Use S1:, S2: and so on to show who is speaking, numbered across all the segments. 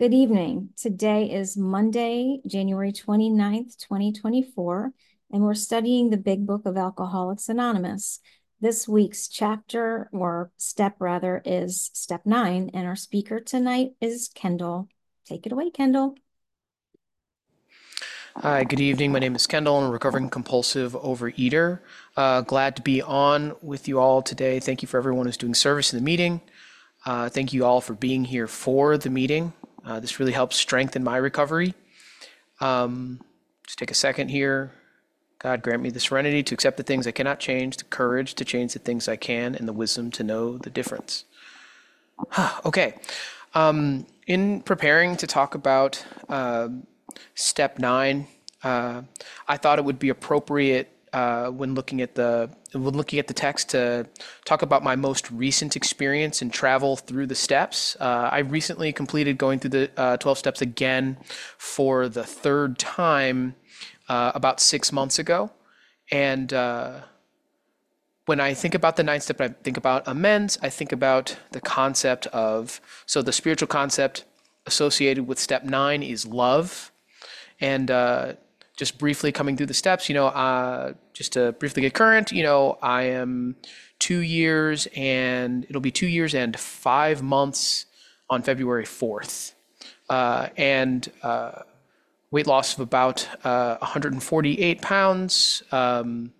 S1: Good evening. Today is Monday, January 29th, 2024, and we're studying the Big Book of Alcoholics Anonymous. This week's chapter, or step rather, is step nine, and our speaker tonight is Kendall. Take it away, Kendall.
S2: Hi, good evening. My name is Kendall. I'm a recovering compulsive overeater. Uh, glad to be on with you all today. Thank you for everyone who's doing service in the meeting. Uh, thank you all for being here for the meeting. Uh, this really helps strengthen my recovery. Um, just take a second here. God, grant me the serenity to accept the things I cannot change, the courage to change the things I can, and the wisdom to know the difference. okay. Um, in preparing to talk about uh, step nine, uh, I thought it would be appropriate uh, when looking at the when looking at the text to talk about my most recent experience and travel through the steps. Uh, I recently completed going through the uh, 12 steps again for the third time uh, about six months ago. And uh, when I think about the ninth step, I think about amends, I think about the concept of, so the spiritual concept associated with step nine is love. And uh, just briefly coming through the steps, you know, uh, just to briefly get current, you know, I am two years and it'll be two years and five months on February 4th. Uh, and uh, weight loss of about uh, 148 pounds. Um,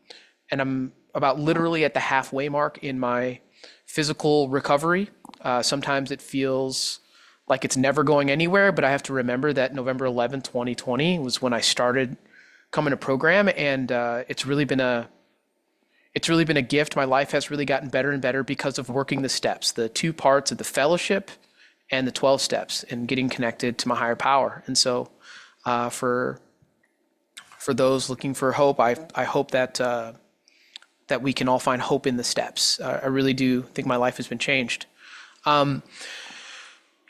S2: and I'm about literally at the halfway mark in my physical recovery. Uh, sometimes it feels like it's never going anywhere, but I have to remember that November 11, 2020 was when I started coming to program, and uh, it's really been a it's really been a gift. My life has really gotten better and better because of working the steps, the two parts of the fellowship and the 12 steps, and getting connected to my higher power. And so, uh, for for those looking for hope, I I hope that uh, that we can all find hope in the steps. I really do think my life has been changed. Um,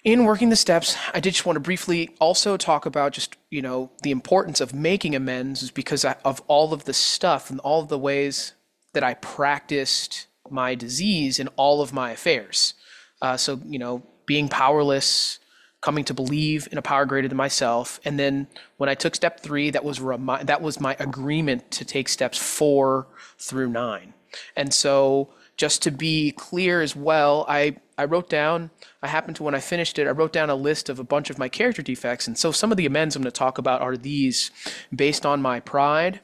S2: in working the steps, I did just want to briefly also talk about just, you know, the importance of making amends is because of all of the stuff and all of the ways that I practiced my disease in all of my affairs. Uh, so, you know, being powerless, coming to believe in a power greater than myself, and then when I took step three, that was remi- that was my agreement to take steps four through nine. And so, just to be clear as well, I I wrote down, I happened to, when I finished it, I wrote down a list of a bunch of my character defects. And so some of the amends I'm going to talk about are these based on my pride,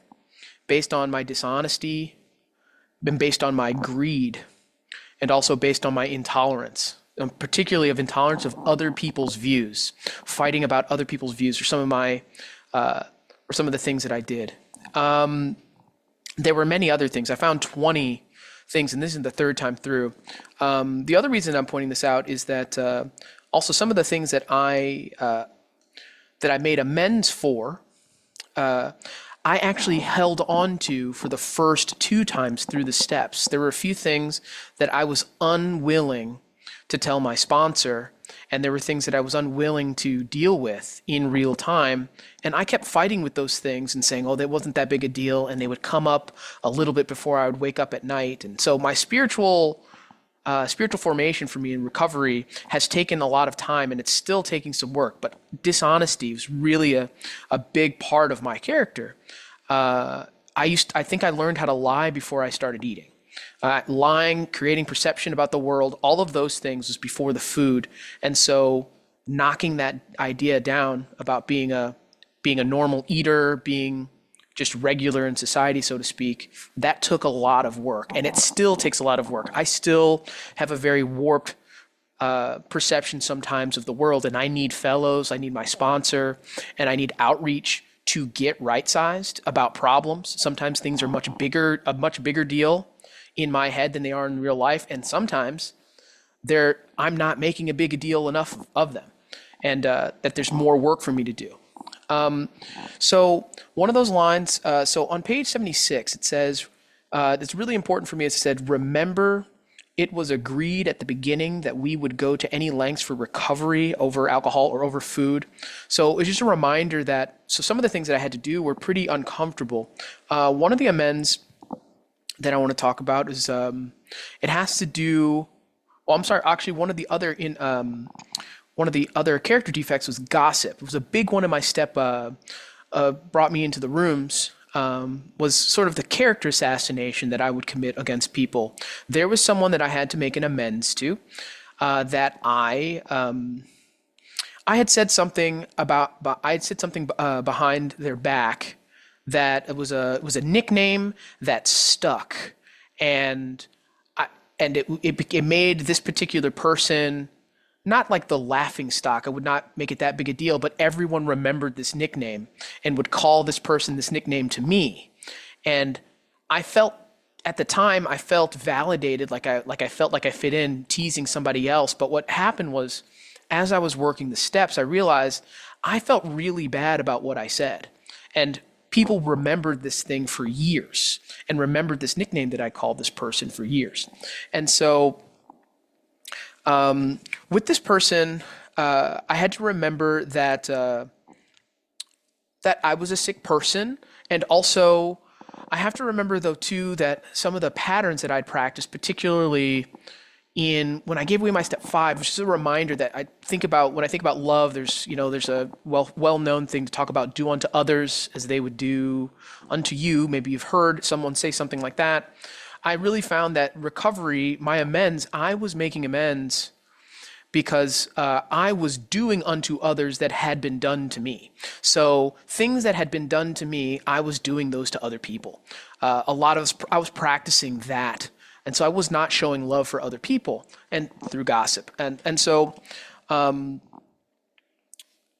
S2: based on my dishonesty, and based on my greed, and also based on my intolerance, um, particularly of intolerance of other people's views, fighting about other people's views, or some of my, uh, or some of the things that I did. Um, there were many other things. I found 20 things, and this is the third time through. Um, the other reason I'm pointing this out is that uh, also some of the things that I uh, that I made amends for, uh, I actually held on to for the first two times through the steps. There were a few things that I was unwilling to tell my sponsor and there were things that I was unwilling to deal with in real time. And I kept fighting with those things and saying, oh, that wasn't that big a deal. And they would come up a little bit before I would wake up at night. And so my spiritual uh, spiritual formation for me in recovery has taken a lot of time and it's still taking some work. But dishonesty was really a, a big part of my character. Uh, I used, I think I learned how to lie before I started eating uh, lying, creating perception about the world, all of those things was before the food. And so knocking that idea down about being a being a normal eater, being just regular in society, so to speak, that took a lot of work. And it still takes a lot of work. I still have a very warped uh, perception sometimes of the world, and I need fellows, I need my sponsor, and I need outreach to get right sized about problems. Sometimes things are much bigger, a much bigger deal in my head than they are in real life. And sometimes they're, I'm not making a big deal enough of them and uh, that there's more work for me to do. Um, so one of those lines, uh, so on page 76, it says, uh, it's really important for me. It said, remember it was agreed at the beginning that we would go to any lengths for recovery over alcohol or over food. So it's just a reminder that, so some of the things that I had to do were pretty uncomfortable. Uh, one of the amends that I want to talk about is um, it has to do. Well, I'm sorry. Actually, one of the other in um, one of the other character defects was gossip. It was a big one in my step. Uh, uh, brought me into the rooms um, was sort of the character assassination that I would commit against people. There was someone that I had to make an amends to. Uh, that I um, I had said something about I had said something uh, behind their back that it was a it was a nickname that stuck, and I and it it, it made this particular person not like the laughing stock. I would not make it that big a deal, but everyone remembered this nickname and would call this person this nickname to me. And I felt at the time I felt validated, like I like I felt like I fit in teasing somebody else. But what happened was as I was working the steps, I realized I felt really bad about what I said. And people remembered this thing for years and remembered this nickname that I called this person for years. And so um, with this person, uh, I had to remember that uh, that I was a sick person, and also I have to remember though too that some of the patterns that I'd practiced, particularly in when I gave away my step five, which is a reminder that I think about when I think about love. There's you know there's a well well known thing to talk about do unto others as they would do unto you. Maybe you've heard someone say something like that. I really found that recovery, my amends, I was making amends because uh, I was doing unto others that had been done to me. So things that had been done to me, I was doing those to other people. Uh, a lot of I was practicing that, and so I was not showing love for other people and through gossip. And and so, um,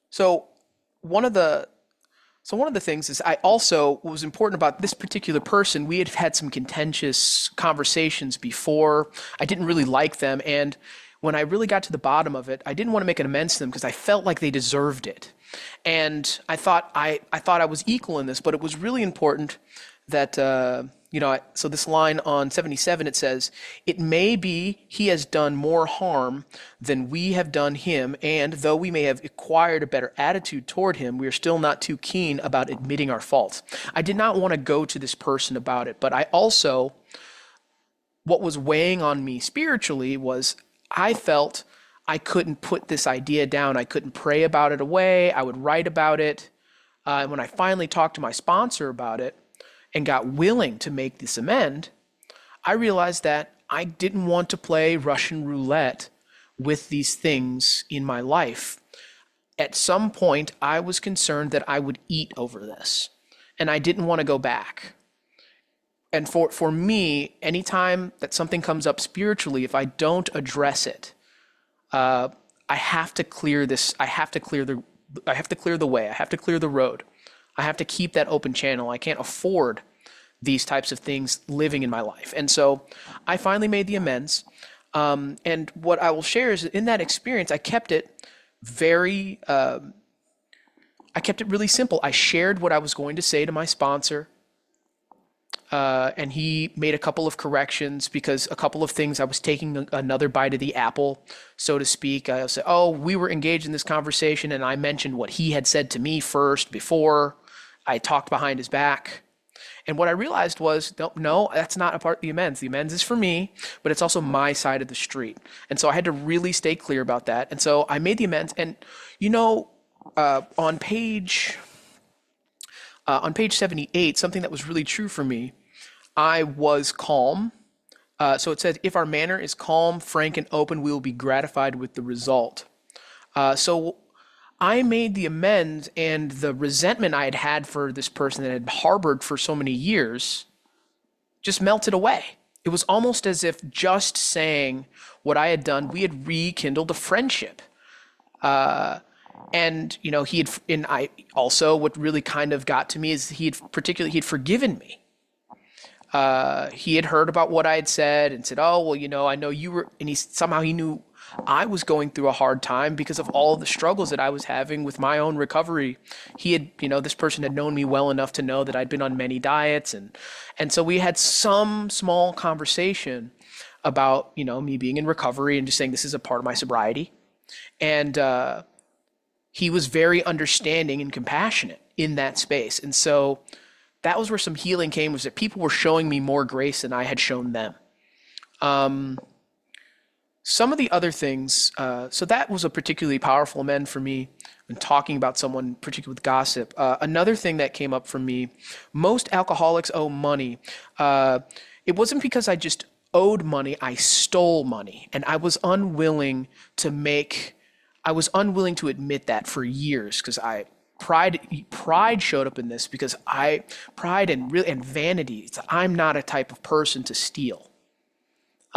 S2: so one of the so one of the things is I also what was important about this particular person. We had had some contentious conversations before. I didn't really like them, and when I really got to the bottom of it, I didn't want to make an amends to them because I felt like they deserved it, and I thought I I thought I was equal in this, but it was really important that. Uh, you know, so this line on 77, it says, It may be he has done more harm than we have done him, and though we may have acquired a better attitude toward him, we are still not too keen about admitting our faults. I did not want to go to this person about it, but I also, what was weighing on me spiritually was I felt I couldn't put this idea down. I couldn't pray about it away. I would write about it. Uh, and when I finally talked to my sponsor about it, and got willing to make this amend, I realized that I didn't want to play Russian roulette with these things in my life. At some point, I was concerned that I would eat over this, and I didn't want to go back. And for, for me, anytime that something comes up spiritually, if I don't address it, uh, I have to clear this. I have to clear the. I have to clear the way. I have to clear the road. I have to keep that open channel. I can't afford these types of things living in my life. And so I finally made the amends. Um, and what I will share is in that experience, I kept it very, um, I kept it really simple. I shared what I was going to say to my sponsor. Uh, and he made a couple of corrections because a couple of things I was taking another bite of the apple, so to speak. I said, "Oh, we were engaged in this conversation, and I mentioned what he had said to me first before." I talked behind his back. And what I realized was, no, that's not a part of the amends. The amends is for me, but it's also my side of the street. And so I had to really stay clear about that. And so I made the amends. And you know, uh, on page uh, on page 78, something that was really true for me, I was calm. Uh, so it says, if our manner is calm, frank, and open, we will be gratified with the result. Uh, so I made the amends and the resentment I had had for this person that I had harbored for so many years just melted away. It was almost as if just saying what I had done, we had rekindled a friendship. Uh, and you know, he had, and I also what really kind of got to me is he had particularly he had forgiven me. Uh, he had heard about what I had said and said, "Oh, well, you know, I know you were," and he somehow he knew I was going through a hard time because of all the struggles that I was having with my own recovery. He had, you know, this person had known me well enough to know that I'd been on many diets and and so we had some small conversation about, you know, me being in recovery and just saying this is a part of my sobriety. And uh, he was very understanding and compassionate in that space. And so that was where some healing came was that people were showing me more grace than I had shown them. Um, some of the other things, uh, so that was a particularly powerful amend for me when talking about someone, particularly with gossip. Uh, another thing that came up for me most alcoholics owe money. Uh, it wasn't because I just owed money, I stole money. And I was unwilling to make, I was unwilling to admit that for years because I, pride pride showed up in this because I pride and really and vanity. I'm not a type of person to steal.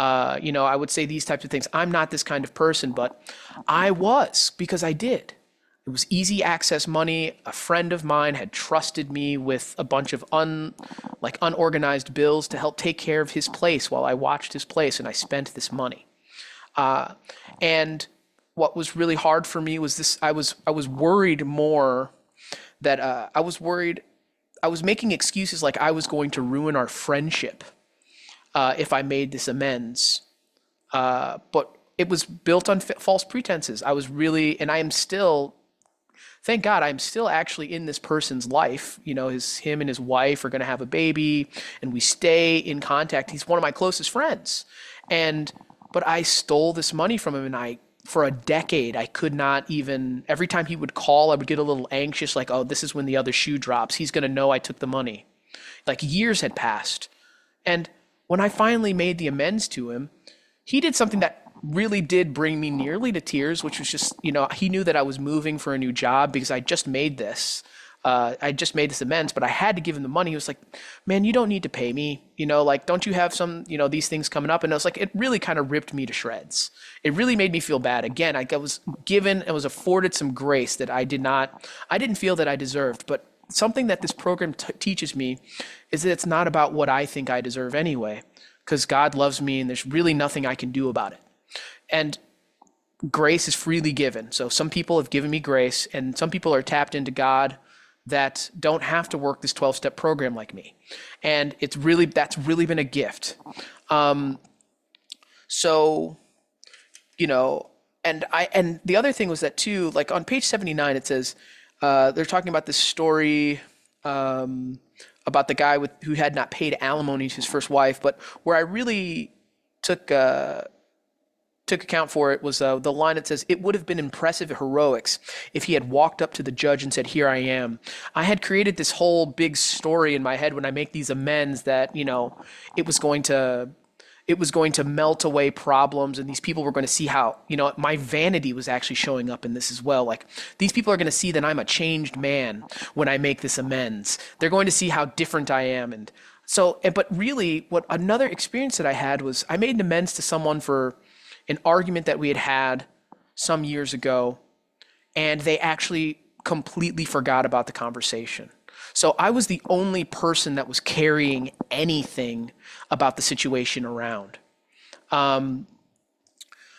S2: Uh, you know, I would say these types of things. I'm not this kind of person, but I was because I did. It was easy access money. A friend of mine had trusted me with a bunch of un, like unorganized bills to help take care of his place while I watched his place, and I spent this money. Uh, and what was really hard for me was this: I was I was worried more that uh, I was worried. I was making excuses like I was going to ruin our friendship uh, if I made this amends. Uh, but it was built on f- false pretenses. I was really, and I am still, thank God, I'm still actually in this person's life. You know, his, him and his wife are going to have a baby, and we stay in contact. He's one of my closest friends, and but I stole this money from him, and I for a decade i could not even every time he would call i would get a little anxious like oh this is when the other shoe drops he's going to know i took the money like years had passed and when I finally made the amends to him, he did something that really did bring me nearly to tears, which was just, you know, he knew that I was moving for a new job because I just made this. Uh, I just made this amends, but I had to give him the money. He was like, man, you don't need to pay me. You know, like, don't you have some, you know, these things coming up? And I was like, it really kind of ripped me to shreds. It really made me feel bad. Again, I was given, I was afforded some grace that I did not, I didn't feel that I deserved, but something that this program t- teaches me is that it's not about what I think I deserve anyway, because God loves me and there's really nothing I can do about it. And grace is freely given. So some people have given me grace, and some people are tapped into God that don't have to work this 12 step program like me. And it's really, that's really been a gift. Um, so, you know, and I, and the other thing was that too, like on page 79, it says, uh, they're talking about this story um, about the guy with who had not paid alimony to his first wife, but where I really took uh, took account for it was uh, the line that says, "It would have been impressive heroics if he had walked up to the judge and said, "Here I am." I had created this whole big story in my head when I make these amends that you know it was going to it was going to melt away problems and these people were going to see how you know my vanity was actually showing up in this as well. Like these people are going to see that i'm a changed man when i make this amends. They're going to see how different i am and so but really what another experience that i had was i made an amends to someone for an argument that we had had some years ago and they actually completely forgot about the conversation. So I was the only person that was carrying anything about the situation around. Um,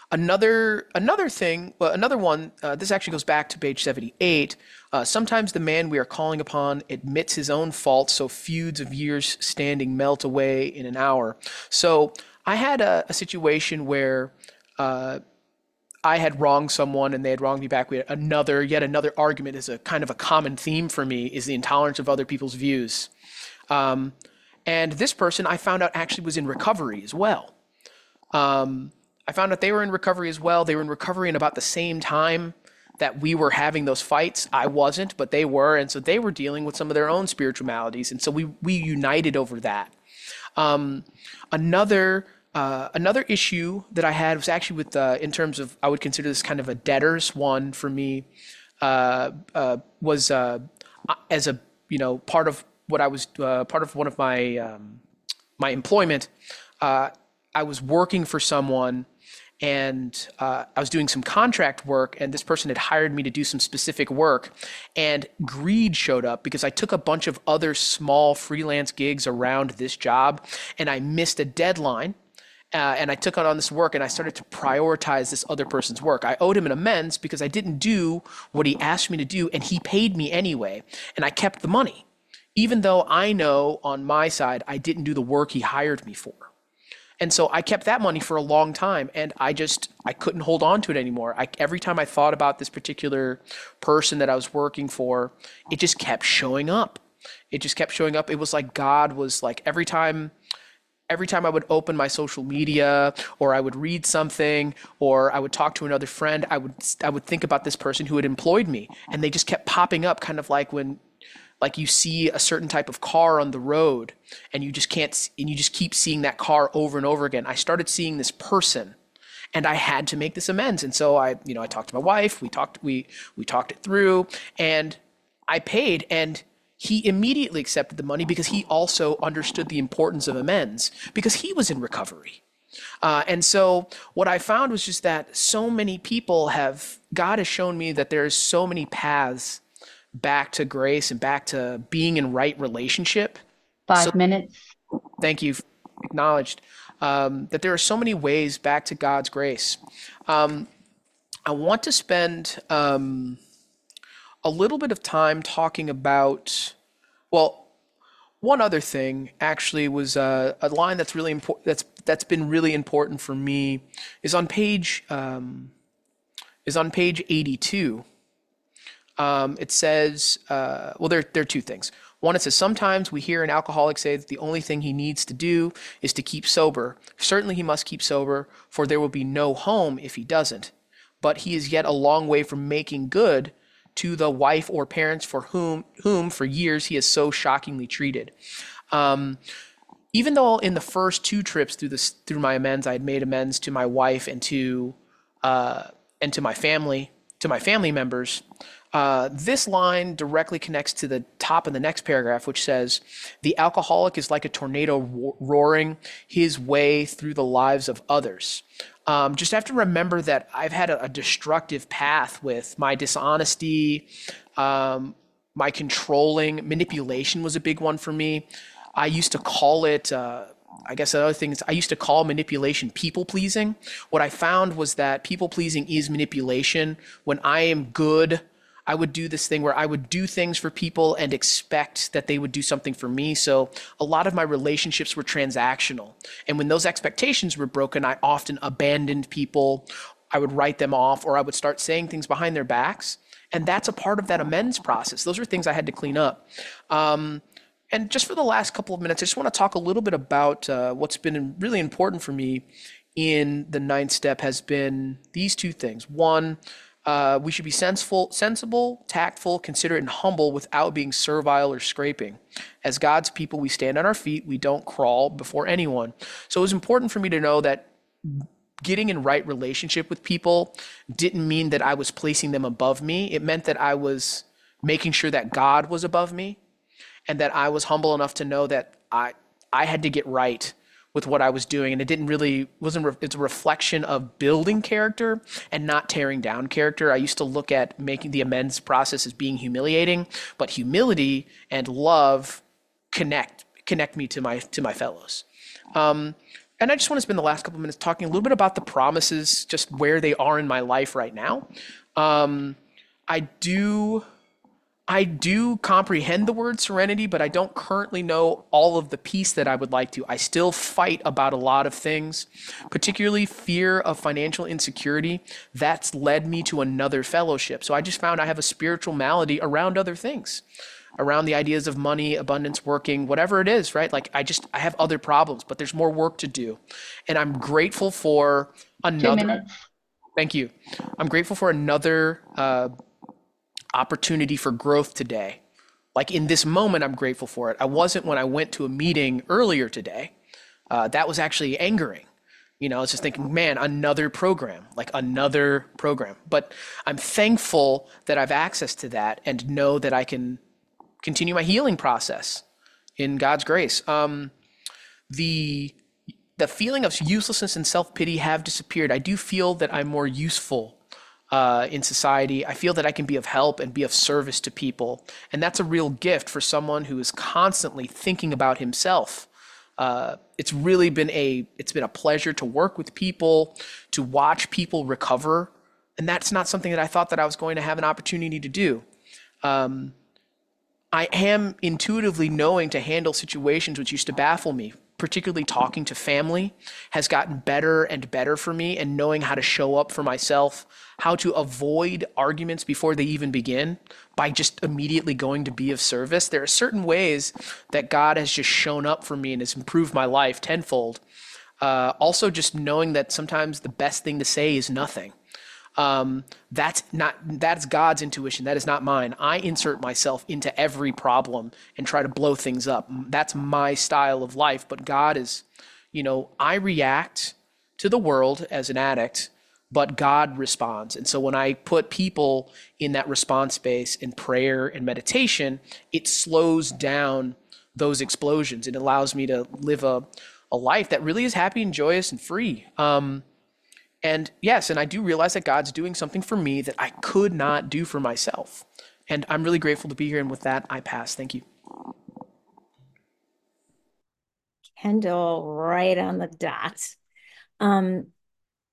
S2: another another thing, well, another one. Uh, this actually goes back to page seventy-eight. Uh, sometimes the man we are calling upon admits his own faults, so feuds of years standing melt away in an hour. So I had a, a situation where. Uh, I had wronged someone and they had wronged me back. We had another, yet another argument is a kind of a common theme for me is the intolerance of other people's views. Um, and this person I found out actually was in recovery as well. Um, I found out they were in recovery as well. They were in recovery in about the same time that we were having those fights. I wasn't, but they were. And so they were dealing with some of their own spiritual maladies. And so we, we united over that. Um, another uh, another issue that I had was actually with, uh, in terms of, I would consider this kind of a debtors one for me, uh, uh was uh, as a, you know, part of what I was, uh, part of one of my, um, my employment, I was working for someone and uh, I was doing some contract work, and this person had hired me to do some specific work. And greed showed up because I took a bunch of other small freelance gigs around this job, and I missed a deadline uh, and I took on this work and I started to prioritize this other person's work. I owed him an amends because I didn't do what he asked me to do, and he paid me anyway, and I kept the money, even though I know on my side I didn't do the work he hired me for. And so I kept that money for a long time, and I just I couldn't hold on to it anymore. I, every time I thought about this particular person that I was working for, it just kept showing up. It just kept showing up. It was like God was like every time every time I would open my social media or I would read something or I would talk to another friend, I would I would think about this person who had employed me, and they just kept popping up, kind of like when like you see a certain type of car on the road and you just can't and you just keep seeing that car over and over again. I started seeing this person and i had to make this amends and so i you know i talked to my wife we talked we we talked it through and i paid and he immediately accepted the money because he also understood the importance of amends because he was in recovery. Uh, and so what I found was just that so many people have, God has shown me that there's so many paths back to grace and back to being in right relationship.
S3: Five so, minutes.
S2: Thank you. Acknowledged um, that there are so many ways back to God's grace. Um, I want to spend um, a little bit of time talking about, well, one other thing actually was uh, a line that's really important. That's that's been really important for me is on page um, is on page eighty two um, it says, uh, well, there, there are two things. One, it says, sometimes we hear an alcoholic say that the only thing he needs to do is to keep sober. Certainly he must keep sober, for there will be no home if he doesn't. But he is yet a long way from making good to the wife or parents for whom, whom for years he has so shockingly treated. Um, even though in the first two trips through this through my amends, I had made amends to my wife and to uh, and to my family, to my family members, uh, this line directly connects to the top of the next paragraph, which says, The alcoholic is like a tornado roaring his way through the lives of others. Um, just have to remember that I've had a, a destructive path with my dishonesty, um, my controlling, manipulation was a big one for me. I used to call it, uh, I guess another thing is I used to call manipulation people pleasing. What I found was that people pleasing is manipulation. When I am good, I would do this thing where I would do things for people and expect that they would do something for me. So a lot of my relationships were transactional. And when those expectations were broken, I often abandoned people. I would write them off or I would start saying things behind their backs. And that's a part of that amends process. Those are things I had to clean up. Um, and just for the last couple of minutes, I just want to talk a little bit about uh, what's been really important for me in the ninth step has been these two things. One, uh, we should be sensible, sensible, tactful, considerate, and humble without being servile or scraping. As God's people, we stand on our feet. We don't crawl before anyone. So it was important for me to know that getting in right relationship with people didn't mean that I was placing them above me. It meant that I was making sure that God was above me and that I was humble enough to know that I I had to get right with what I was doing, and it didn't really wasn't. Re- it's a reflection of building character and not tearing down character. I used to look at making the amends process as being humiliating, but humility and love connect connect me to my to my fellows. Um, and I just want to spend the last couple minutes talking a little bit about the promises, just where they are in my life right now. Um, I do I do comprehend the word serenity, but I don't currently know all of the peace that I would like to. I still fight about a lot of things, particularly fear of financial insecurity. That's led me to another fellowship. So I just found I have a spiritual malady around other things, around the ideas of money, abundance, working, whatever it is, right? Like I just, I have other problems, but there's more work to do. And I'm grateful for another. Thank you. I'm grateful for another. Uh, opportunity for growth today. Like in this moment, I'm grateful for it. I wasn't when I went to a meeting earlier today. Uh, that was actually angering. You know, I was just thinking, man, another program, like another program. But I'm thankful that I've access to that and know that I can continue my healing process in God's grace. Um, the the feeling of uselessness and self pity have disappeared. I do feel that I'm more useful uh, in society. I feel that I can be of help and be of service to people. And that's a real gift for someone who is constantly thinking about himself. Uh, it's really been a it's been a pleasure to work with people, to watch people recover, and that's not something that I thought that I was going to have an opportunity to do. Um, I am intuitively knowing to handle situations which used to baffle me, particularly talking to family, has gotten better and better for me and knowing how to show up for myself, how to avoid arguments before they even begin by just immediately going to be of service. There are certain ways that God has just shown up for me and has improved my life tenfold. Uh, also, just knowing that sometimes the best thing to say is nothing. Um, that's not that's God's intuition. That is not mine. I insert myself into every problem and try to blow things up. That's my style of life. But God is, you know, I react to the world as an addict, but God responds. And so when I put people in that response space in prayer and meditation, it slows down those explosions. It allows me to live a, a life that really is happy and joyous and free. Um, and yes, and I do realize that God's doing something for me that I could not do for myself. And I'm really grateful to be here. And with that, I pass. Thank you.
S1: Kendall, right on the dot. Um,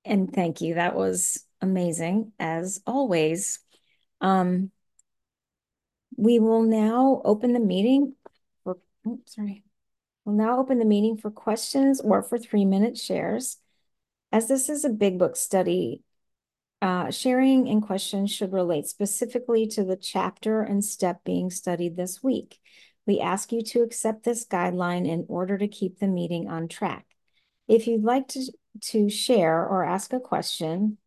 S1: and thank you. That was amazing, as always. Um, we will now open the meeting for, oh, sorry. We'll now open the meeting for questions or for three minute shares. As this is a big book study, uh, sharing and questions should relate specifically to the chapter and step being studied this week. We ask you to accept this guideline in order to keep the meeting on track. If you'd like to, to share or ask a question,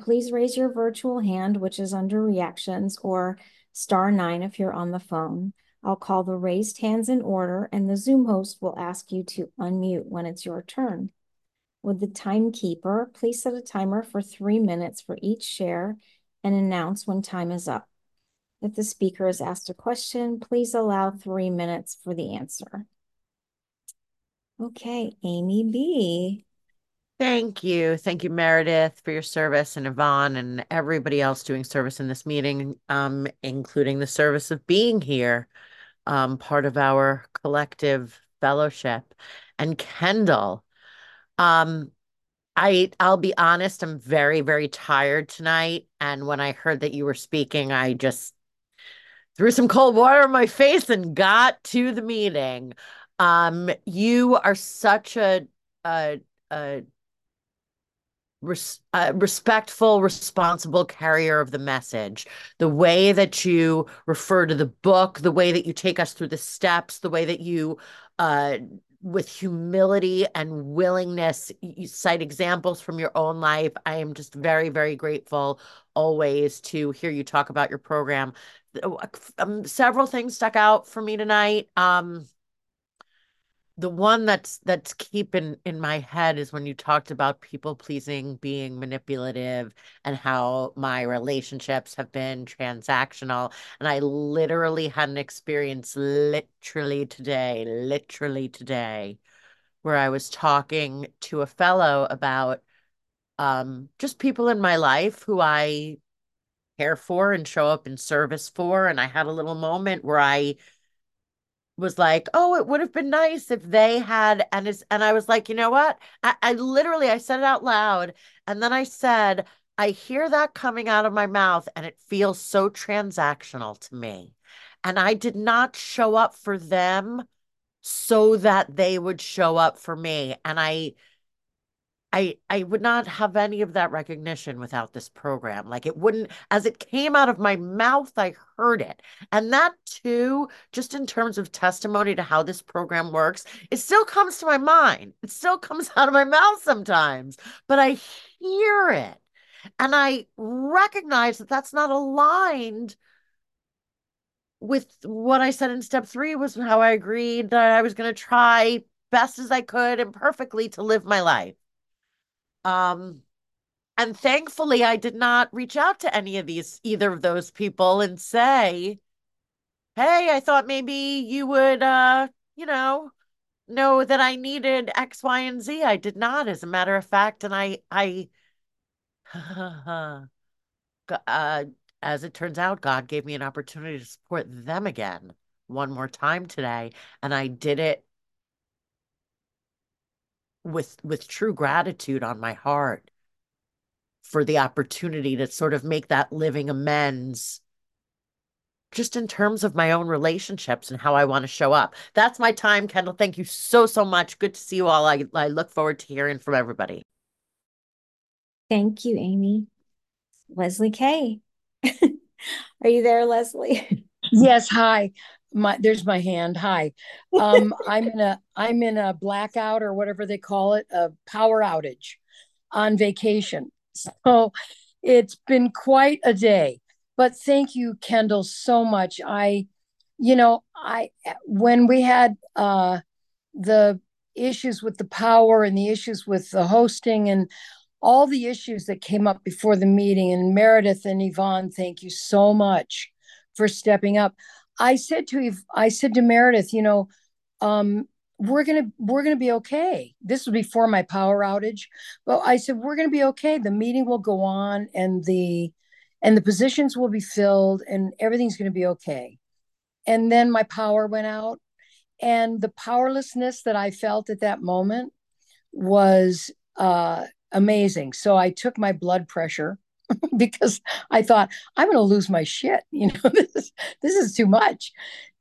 S1: please raise your virtual hand, which is under reactions, or star nine if you're on the phone. I'll call the raised hands in order, and the Zoom host will ask you to unmute when it's your turn. Would the timekeeper please set a timer for three minutes for each share and announce when time is up? If the speaker is asked a question, please allow three minutes for the answer. Okay, Amy B.
S3: Thank you. Thank you, Meredith, for your service, and Yvonne, and everybody else doing service in this meeting, um, including the service of being here, um, part of our collective fellowship. And Kendall, um, I I'll be honest, I'm very, very tired tonight. And when I heard that you were speaking, I just threw some cold water on my face and got to the meeting. Um, you are such a a, a res, respectful, responsible carrier of the message. The way that you refer to the book, the way that you take us through the steps, the way that you uh, with humility and willingness you cite examples from your own life. I am just very very grateful always to hear you talk about your program. Um, several things stuck out for me tonight. Um, the one that's that's keeping in my head is when you talked about people pleasing being manipulative and how my relationships have been transactional and i literally had an experience literally today literally today where i was talking to a fellow about um just people in my life who i care for and show up in service for and i had a little moment where i was like, "Oh, it would have been nice if they had," and it's and I was like, you know what? I, I literally I said it out loud, and then I said, I hear that coming out of my mouth, and it feels so transactional to me, and I did not show up for them so that they would show up for me, and I I I would not have any of that recognition without this program. Like it wouldn't as it came out of my mouth, I heard it. And that too, just in terms of testimony to how this program works, it still comes to my mind. It still comes out of my mouth sometimes, but I hear it. And I recognize that that's not aligned with what I said in step 3 was how I agreed that I was going to try best as I could and perfectly to live my life. Um, and thankfully, I did not reach out to any of these, either of those people and say, hey, I thought maybe you would, uh, you know, know that I needed X, Y, and Z. I did not, as a matter of fact. And I, I, uh, as it turns out, God gave me an opportunity to support them again one more time today. And I did it with with true gratitude on my heart for the opportunity to sort of make that living amends just in terms of my own relationships and how I want to show up. That's my time, Kendall. Thank you so, so much. Good to see you all. I, I look forward to hearing from everybody.
S1: Thank you, Amy. Leslie Kay. Are you there, Leslie?
S4: Yes, hi. My there's my hand. Hi. Um I'm in a I'm in a blackout or whatever they call it, a power outage on vacation. So it's been quite a day. But thank you, Kendall, so much. I, you know, I when we had uh the issues with the power and the issues with the hosting and all the issues that came up before the meeting. And Meredith and Yvonne, thank you so much for stepping up. I said to I said to Meredith, you know, um, we're gonna we're gonna be okay. This was before my power outage, but I said we're gonna be okay. The meeting will go on, and the and the positions will be filled, and everything's gonna be okay. And then my power went out, and the powerlessness that I felt at that moment was uh, amazing. So I took my blood pressure because I thought I'm going to lose my shit. You know, this is this is too much,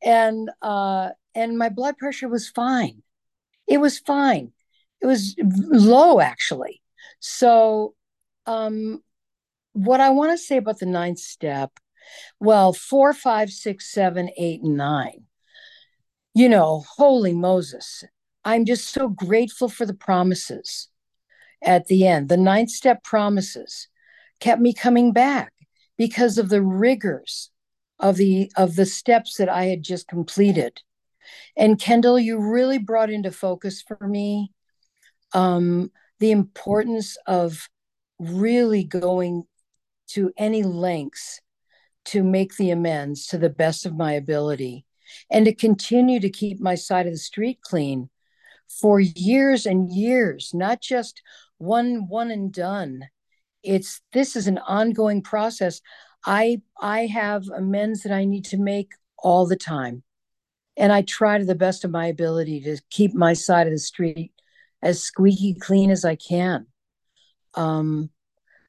S4: and uh, and my blood pressure was fine. It was fine. It was low actually. So, um, what I want to say about the ninth step, well, four, five, six, seven, eight, and nine. You know, holy Moses! I'm just so grateful for the promises at the end. The ninth step promises kept me coming back because of the rigors of the of the steps that I had just completed. And Kendall, you really brought into focus for me um, the importance of really going to any lengths to make the amends to the best of my ability and to continue to keep my side of the street clean for years and years, not just one one and done it's this is an ongoing process. I i have amends that i need to make all the time. And i try to the best of my ability to keep my side of the street as squeaky clean as i can. Um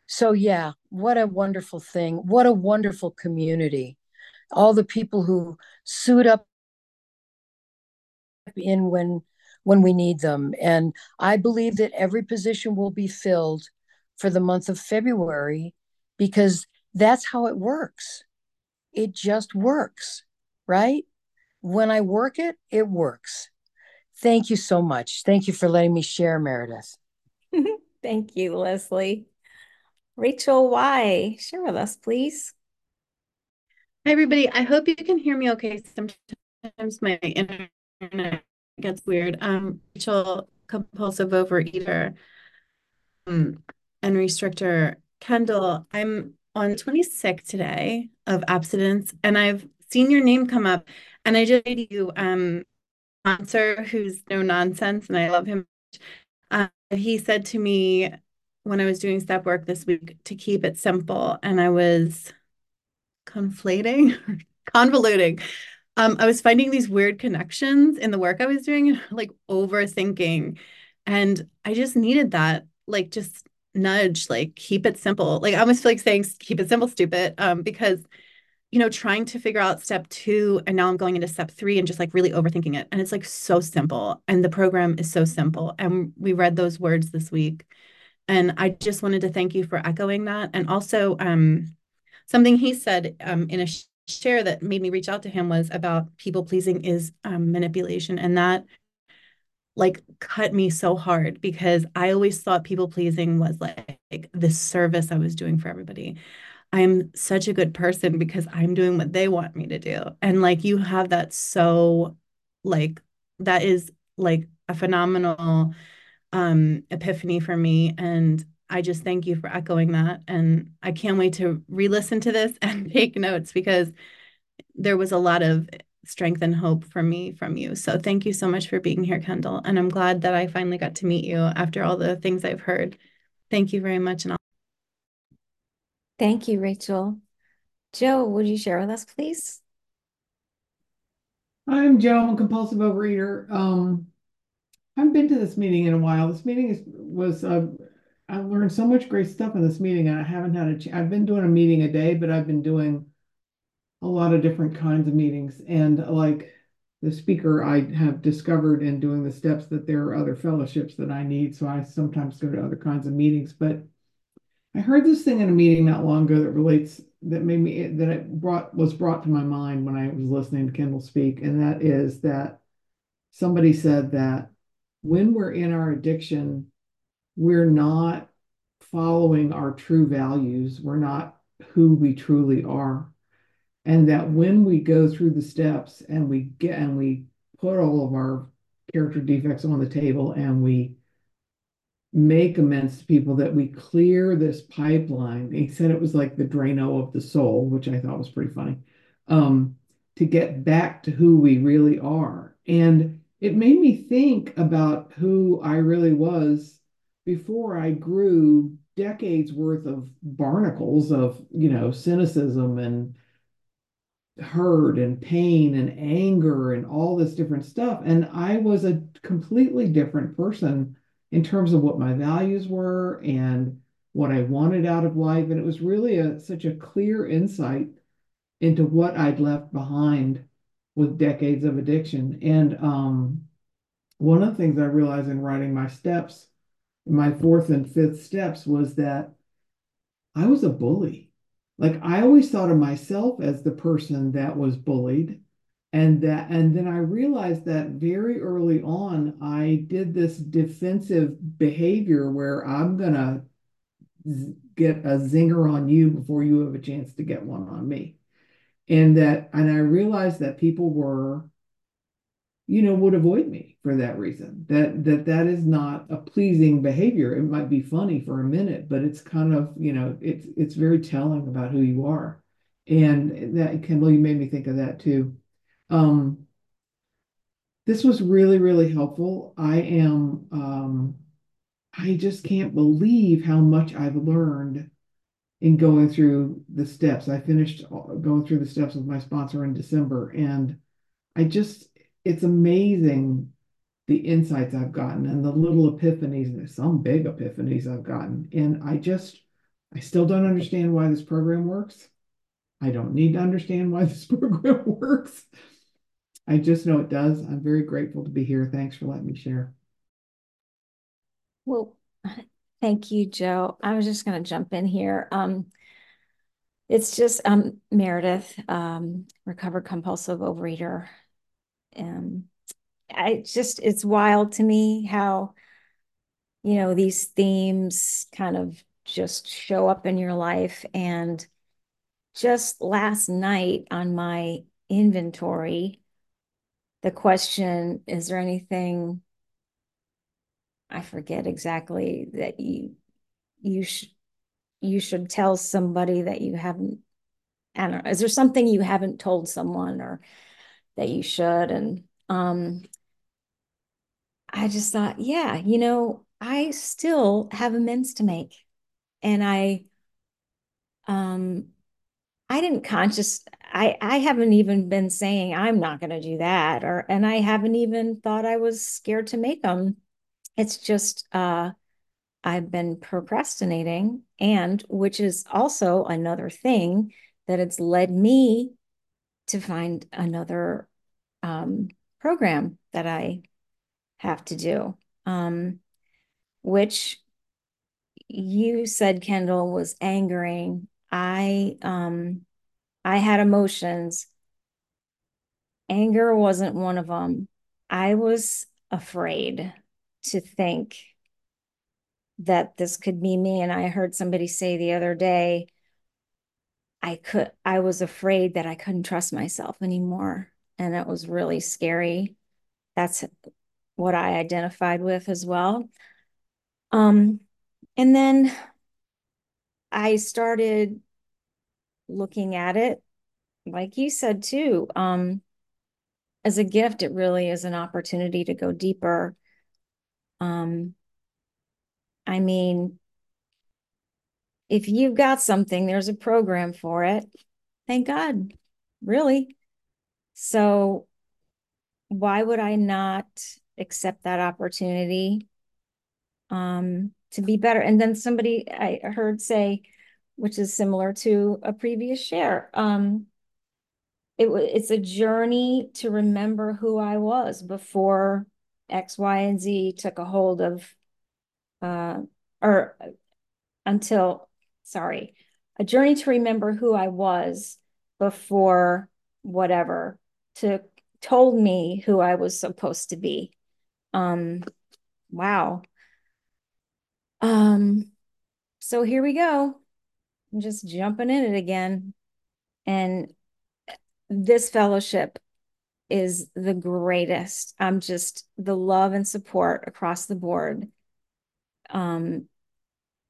S4: so yeah what a wonderful thing. What a wonderful community. All the people who suit up in when when we need them. And I believe that every position will be filled for the month of February because that's how it works. It just works, right? When I work it, it works. Thank you so much. Thank you for letting me share, Meredith.
S1: Thank you, Leslie. Rachel Y, share with us, please.
S5: Hi, everybody. I hope you can hear me okay. Sometimes my internet gets weird. Um, Rachel, compulsive overeater um, and restrictor. Kendall, I'm on 26 today of abstinence, and I've seen your name come up, and I just you um sponsor who's no nonsense, and I love him. Uh, he said to me when I was doing step work this week to keep it simple, and I was conflating, convoluting um, I was finding these weird connections in the work I was doing, like overthinking. And I just needed that, like just nudge, like keep it simple. Like I almost feel like saying keep it simple, stupid. Um, because you know, trying to figure out step two, and now I'm going into step three and just like really overthinking it. And it's like so simple. And the program is so simple. And we read those words this week. And I just wanted to thank you for echoing that. And also um something he said um in a share that made me reach out to him was about people pleasing is um, manipulation. And that like cut me so hard because I always thought people pleasing was like, this service I was doing for everybody. I'm such a good person because I'm doing what they want me to do. And like you have that so like that is like a phenomenal um epiphany for me and I just thank you for echoing that. And I can't wait to re listen to this and take notes because there was a lot of strength and hope for me from you. So thank you so much for being here, Kendall. And I'm glad that I finally got to meet you after all the things I've heard. Thank you very much. And I'll-
S1: Thank you, Rachel. Joe, would you share with us, please?
S6: I'm Joe. I'm a compulsive overeater. Um, I haven't been to this meeting in a while. This meeting is was uh, I learned so much great stuff in this meeting. And I haven't had a. Ch- I've been doing a meeting a day, but I've been doing a lot of different kinds of meetings. And like the speaker, I have discovered in doing the steps that there are other fellowships that I need. So I sometimes go to other kinds of meetings. But I heard this thing in a meeting not long ago that relates that made me that it brought was brought to my mind when I was listening to Kendall speak, and that is that somebody said that when we're in our addiction, we're not following our true values. We're not who we truly are. And that when we go through the steps and we get and we put all of our character defects on the table and we make amends to people that we clear this pipeline. He said it was like the Drano of the soul, which I thought was pretty funny, um, to get back to who we really are. And it made me think about who I really was before I grew decades worth of barnacles of, you know, cynicism and hurt and pain and anger and all this different stuff. And I was a completely different person in terms of what my values were and what I wanted out of life. And it was really a, such a clear insight into what I'd left behind with decades of addiction. And um, one of the things I realized in writing my steps, my fourth and fifth steps, was that I was a bully. Like I always thought of myself as the person that was bullied and that and then i realized that very early on i did this defensive behavior where i'm gonna get a zinger on you before you have a chance to get one on me. And that and i realized that people were you know would avoid me for that reason that that that is not a pleasing behavior it might be funny for a minute but it's kind of you know it's it's very telling about who you are and that kendall you made me think of that too um, this was really, really helpful. I am, um, I just can't believe how much I've learned in going through the steps. I finished going through the steps with my sponsor in December, and I just, it's amazing the insights I've gotten and the little epiphanies, and some big epiphanies I've gotten. And I just, I still don't understand why this program works. I don't need to understand why this program works. I just know it does. I'm very grateful to be here. Thanks for letting me share.
S1: Well, thank you, Joe. I was just going to jump in here. Um, it's just um, Meredith, um, recovered compulsive overeater. And I just, it's wild to me how, you know, these themes kind of just show up in your life. And just last night on my inventory, the question is there anything I forget exactly that you you should you should tell somebody that you haven't I don't know is there something you haven't told someone or that you should and um I just thought yeah you know I still have amends to make and I um I didn't conscious I I haven't even been saying I'm not going to do that or and I haven't even thought I was scared to make them. It's just uh I've been procrastinating and which is also another thing that it's led me to find another um, program that I have to do. Um, which you said Kendall was angering I um I had emotions. Anger wasn't one of them. I was afraid to think that this could be me and I heard somebody say the other day I could I was afraid that I couldn't trust myself anymore and it was really scary. That's what I identified with as well. Um and then I started looking at it, like you said too, um, as a gift, it really is an opportunity to go deeper. Um, I mean, if you've got something, there's a program for it. Thank God, really. So, why would I not accept that opportunity? Um, to be better. And then somebody I heard say, which is similar to a previous share, um, it it's a journey to remember who I was before X, Y, and Z took a hold of, uh, or until, sorry, a journey to remember who I was before whatever to told me who I was supposed to be. Um, wow. Um, so here we go. I'm just jumping in it again. And this fellowship is the greatest. I'm just the love and support across the board um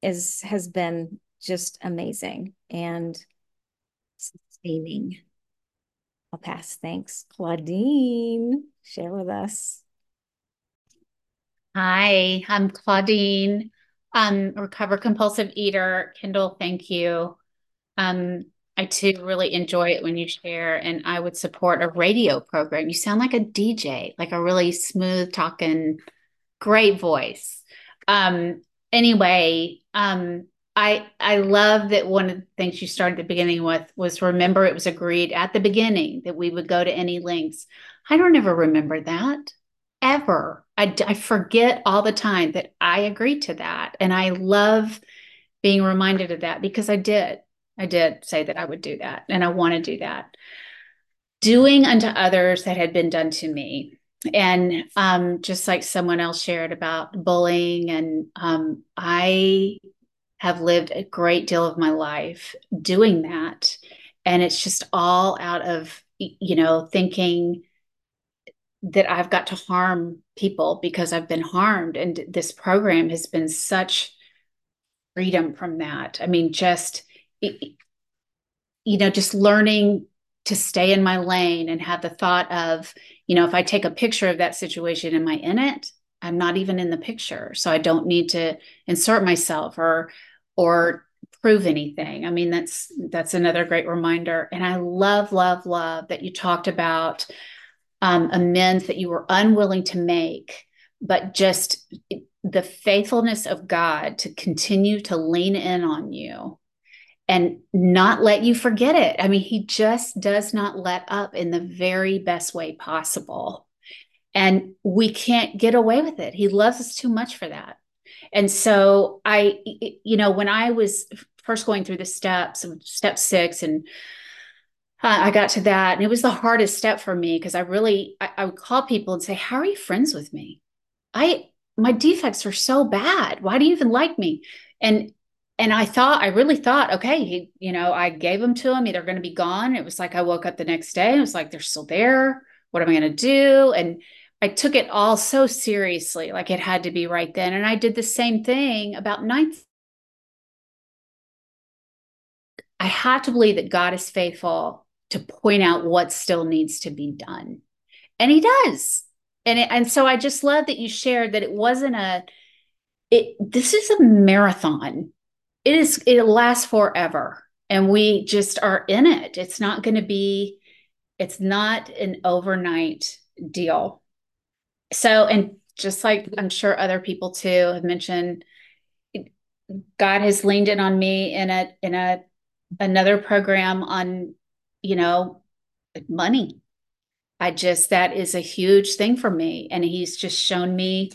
S1: is has been just amazing and sustaining. I'll pass. Thanks. Claudine, share with us.
S7: Hi, I'm Claudine. Um, recover compulsive eater. Kendall, thank you. Um, I too really enjoy it when you share, and I would support a radio program. You sound like a DJ, like a really smooth talking, great voice. Um, anyway, um, I I love that one of the things you started at the beginning with was remember it was agreed at the beginning that we would go to any links. I don't ever remember that ever. I, I forget all the time that I agreed to that. And I love being reminded of that because I did. I did say that I would do that and I want to do that. Doing unto others that had been done to me. And um, just like someone else shared about bullying, and um, I have lived a great deal of my life doing that. And it's just all out of, you know, thinking that I've got to harm people because I've been harmed. And this program has been such freedom from that. I mean, just you know, just learning to stay in my lane and have the thought of, you know, if I take a picture of that situation, am I in it? I'm not even in the picture. So I don't need to insert myself or or prove anything. I mean, that's that's another great reminder. And I love, love, love that you talked about um, amends that you were unwilling to make, but just the faithfulness of God to continue to lean in on you and not let you forget it. I mean, he just does not let up in the very best way possible. And we can't get away with it. He loves us too much for that. And so I, you know, when I was first going through the steps, of step six, and uh, I got to that, and it was the hardest step for me because I really, I, I would call people and say, "How are you friends with me? I, my defects are so bad. Why do you even like me?" And and I thought, I really thought, okay, he, you know, I gave them to him. They're going to be gone. It was like I woke up the next day. It was like they're still there. What am I going to do? And I took it all so seriously, like it had to be right then. And I did the same thing about ninth. I had to believe that God is faithful to point out what still needs to be done. And he does. And it, and so I just love that you shared that it wasn't a it this is a marathon it is it lasts forever and we just are in it it's not going to be it's not an overnight deal so and just like i'm sure other people too have mentioned god has leaned in on me in a in a another program on you know money i just that is a huge thing for me and he's just shown me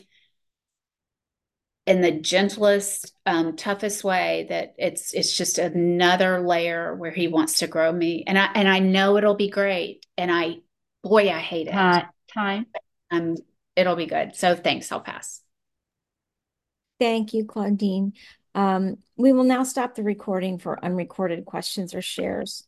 S7: in the gentlest, um, toughest way that it's it's just another layer where he wants to grow me, and I and I know it'll be great. And I, boy, I hate it.
S1: Uh, time.
S7: Um, it'll be good. So thanks. I'll pass.
S1: Thank you, Claudine. Um, we will now stop the recording for unrecorded questions or shares.